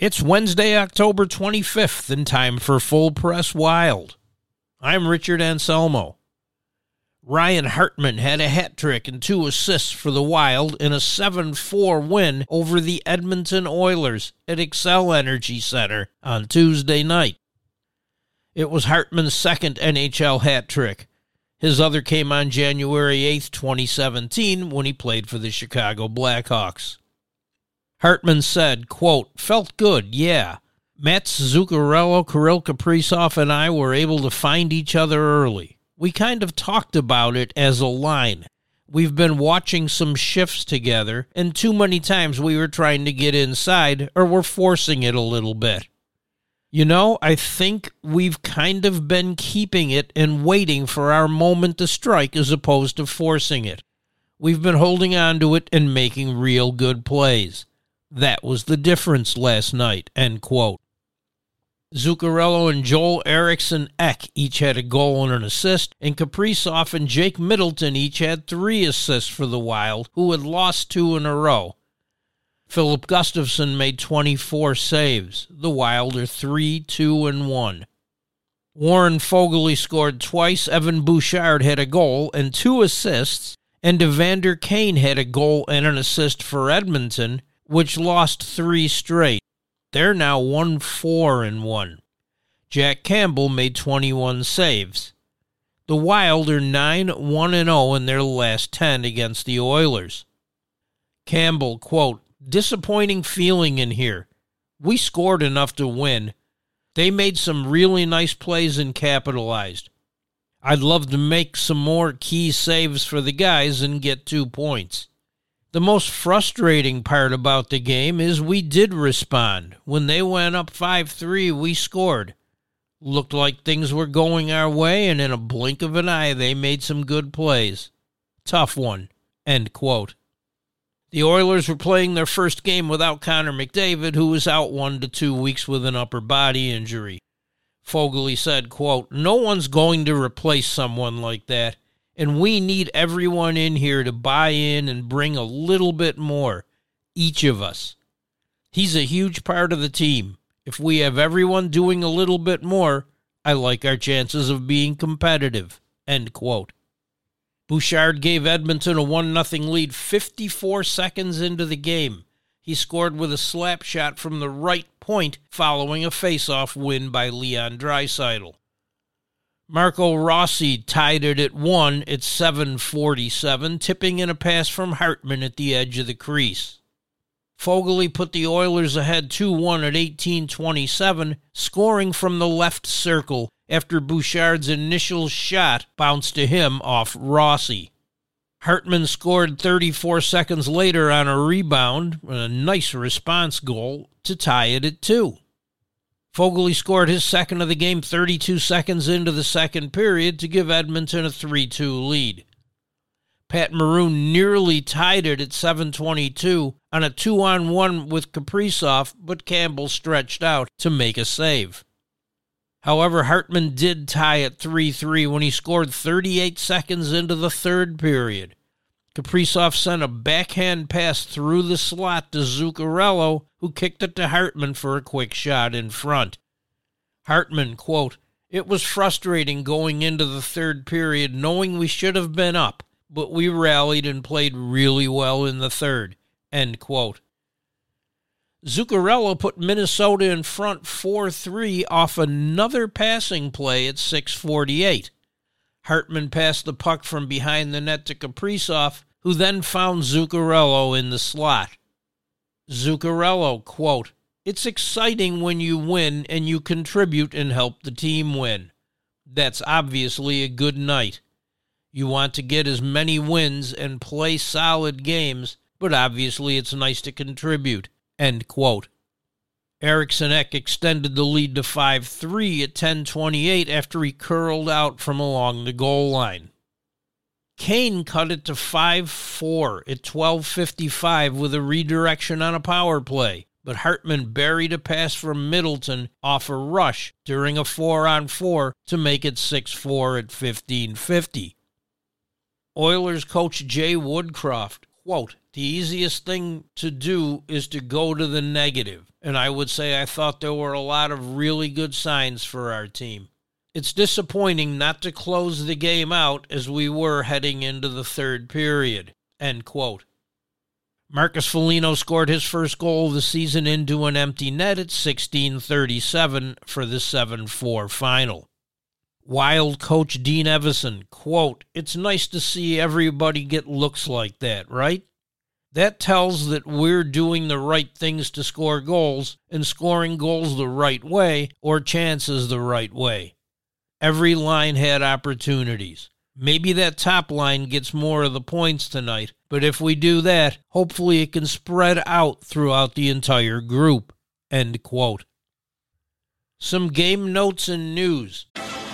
It's Wednesday, October 25th, and time for Full Press Wild. I'm Richard Anselmo. Ryan Hartman had a hat trick and two assists for the Wild in a 7 4 win over the Edmonton Oilers at Xcel Energy Center on Tuesday night. It was Hartman's second NHL hat trick. His other came on January 8, 2017, when he played for the Chicago Blackhawks. Hartman said, quote, felt good, yeah. Mats Zuccarello, Kirill Kaprizov, and I were able to find each other early. We kind of talked about it as a line. We've been watching some shifts together, and too many times we were trying to get inside or we're forcing it a little bit. You know, I think we've kind of been keeping it and waiting for our moment to strike as opposed to forcing it. We've been holding on to it and making real good plays. That was the difference last night. End quote. Zuccarello and Joel Eriksson Ek each had a goal and an assist, and Kaprizov and Jake Middleton each had three assists for the Wild, who had lost two in a row. Filip Gustavsson made 24 saves. The Wild are 3 2 and 1. Warren Foegele scored twice, Evan Bouchard had a goal and two assists, and Evander Kane had a goal and an assist for Edmonton, which lost three straight. They're now 1 4 and 1. Jack Campbell made 21 saves. The Wild are 9 1 and 0 in their last 10 against the Oilers. Campbell, quote, disappointing feeling in here. We scored enough to win. They made some really nice plays and capitalized. I'd love to make some more key saves for the guys and get two points. The most frustrating part about the game is we did respond. When they went up 5 3, we scored. Looked like things were going our way, and in a blink of an eye, they made some good plays. Tough one. End quote. The Oilers were playing their first game without Connor McDavid, who was out one to two weeks with an upper body injury. Foegele said, quote, No one's going to replace someone like that and we need everyone in here to buy in and bring a little bit more, each of us. He's a huge part of the team. If we have everyone doing a little bit more, I like our chances of being competitive. End quote. Bouchard gave Edmonton a 1 0 lead 54 seconds into the game. He scored with a slap shot from the right point following a face-off win by Leon Draisaitl. Marco Rossi tied it at one at 747, tipping in a pass from Hartman at the edge of the crease. Foegele put the Oilers ahead 2 1 at 1827, scoring from the left circle after Bouchard's initial shot bounced to him off Rossi. Hartman scored 34 seconds later on a rebound, a nice response goal, to tie it at 2. Foegele scored his second of the game 32 seconds into the second period to give Edmonton a 3 2 lead. Pat Maroon nearly tied it at 722 on a two on one with Kaprizov, but Campbell stretched out to make a save. However, Hartman did tie at 3 3 when he scored 38 seconds into the third period. Kaprizov sent a backhand pass through the slot to Zuccarello, who kicked it to Hartman for a quick shot in front. Hartman, quote, It was frustrating going into the third period knowing we should have been up, but we rallied and played really well in the third, end quote. Zuccarello put Minnesota in front 4 3 off another passing play at 648. Hartman passed the puck from behind the net to Kaprizov, who then found Zuccarello in the slot. Zuccarello, quote, It's exciting when you win and you contribute and help the team win. That's obviously a good night. You want to get as many wins and play solid games, but obviously it's nice to contribute. End quote. Eriksson Ek extended the lead to 5 3 at 10:28 after he curled out from along the goal line. Kane cut it to 5 4 at 12:55 with a redirection on a power play, but Hartman buried a pass from Middleton off a rush during a 4 on 4 to make it 6 4 at 15:50. Oilers coach Jay Woodcroft, quote, the easiest thing to do is to go to the negative. And I would say I thought there were a lot of really good signs for our team. It's disappointing not to close the game out as we were heading into the third period. End quote. Marcus Foligno scored his first goal of the season into an empty net at 16:37 for the 7-4 final. Wild coach Dean Evason, quote, It's nice to see everybody get looks like that, right? That tells that we're doing the right things to score goals and scoring goals the right way or chances the right way. Every line had opportunities. Maybe that top line gets more of the points tonight, but if we do that, hopefully it can spread out throughout the entire group. End quote. Some game notes and news.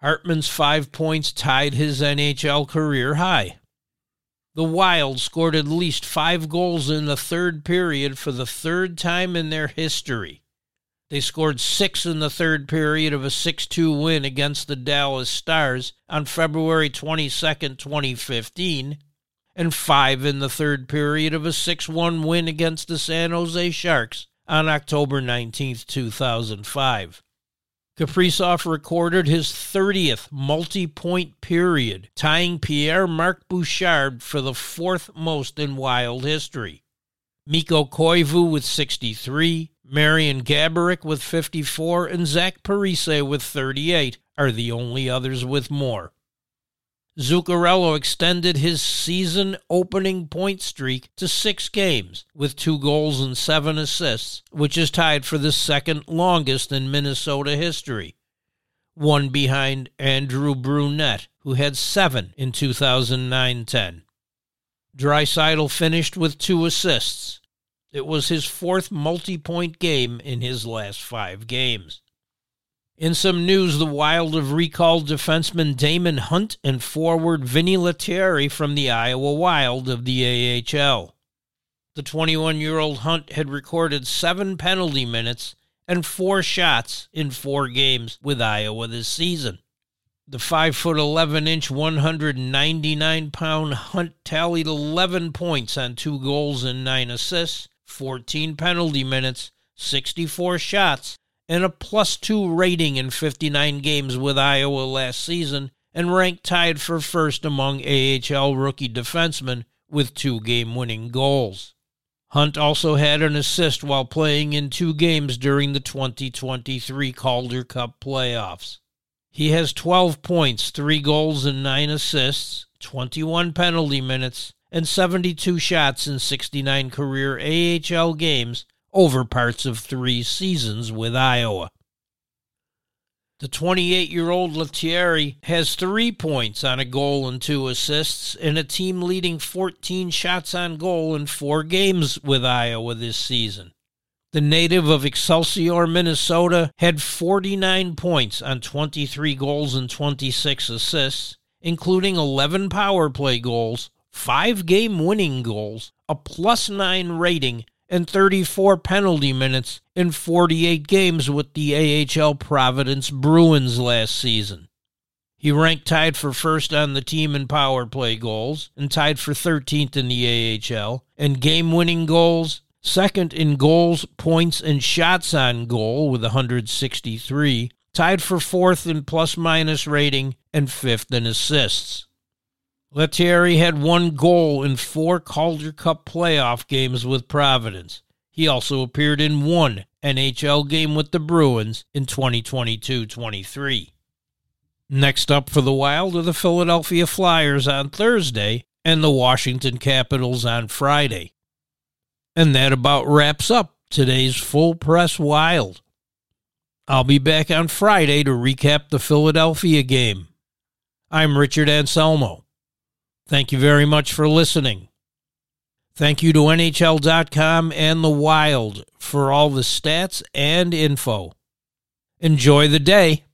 Hartman's five points tied his NHL career high. The Wild scored at least five goals in the third period for the third time in their history. They scored six in the third period of a 6 2 win against the Dallas Stars on February 22, 2015, and five in the third period of a 6 1 win against the San Jose Sharks on October 19, 2005. Kaprizov recorded his 30th multi point period, tying Pierre Marc Bouchard for the fourth most in Wild history. Mikko Koivu with 63, Marian Gaborik with 54, and Zach Parise with 38 are the only others with more. Zuccarello extended his season opening point streak to six games with two goals and seven assists, which is tied for the second longest in Minnesota history. One behind Andrew Brunette, who had seven in 2009 10. Draisaitl finished with two assists. It was his fourth multi point game in his last five games. In some news, the Wild have recalled defenseman Damon Hunt and forward Vinny Lettieri from the Iowa Wild of the AHL. The 21 year old Hunt had recorded seven penalty minutes and four shots in four games with Iowa this season. The 5 foot 11 inch, 199 pound Hunt tallied 11 points on two goals and nine assists, 14 penalty minutes, 64 shots, and a plus two rating in 59 games with Iowa last season, and ranked tied for first among AHL rookie defensemen with two game winning goals. Hunt also had an assist while playing in two games during the 2023 Calder Cup playoffs. He has 12 points, 3 goals, and 9 assists, 21 penalty minutes, and 72 shots in 69 career AHL games over parts of three seasons with Iowa. The 28 year old Lettieri has three points on a goal and two assists, and a team leading 14 shots on goal in four games with Iowa this season. The native of Excelsior, Minnesota, had 49 points on 23 goals and 26 assists, including 11 power play goals, five game winning goals, a plus nine rating, and 34 penalty minutes in 48 games with the AHL Providence Bruins last season. He ranked tied for first on the team in power play goals and tied for 13th in the AHL and game winning goals, second in goals, points, and shots on goal with 163, tied for fourth in plus minus rating and fifth in assists. Lettieri had one goal in four Calder Cup playoff games with Providence. He also appeared in one NHL game with the Bruins in 2022 23. Next up for the Wild are the Philadelphia Flyers on Thursday and the Washington Capitals on Friday. And that about wraps up today's Full Press Wild. I'll be back on Friday to recap the Philadelphia game. I'm Richard Anselmo. Thank you very much for listening. Thank you to NHL.com and The Wild for all the stats and info. Enjoy the day.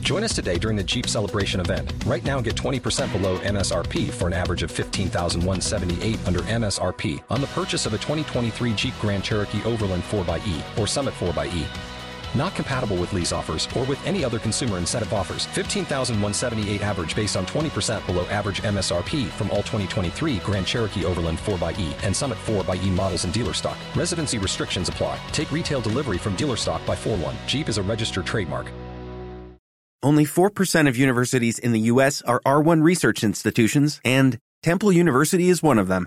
Join us today during the Jeep Celebration event. Right now, get 20% below MSRP for an average of 15178 under MSRP on the purchase of a 2023 Jeep Grand Cherokee Overland 4xE or Summit 4xE. Not compatible with lease offers or with any other consumer incentive offers. 15,178 average based on 20% below average MSRP from all 2023 Grand Cherokee Overland 4xE and Summit 4xE models in dealer stock. Residency restrictions apply. Take retail delivery from dealer stock by 4 1. Jeep is a registered trademark. Only 4% of universities in the U.S. are R1 research institutions, and Temple University is one of them.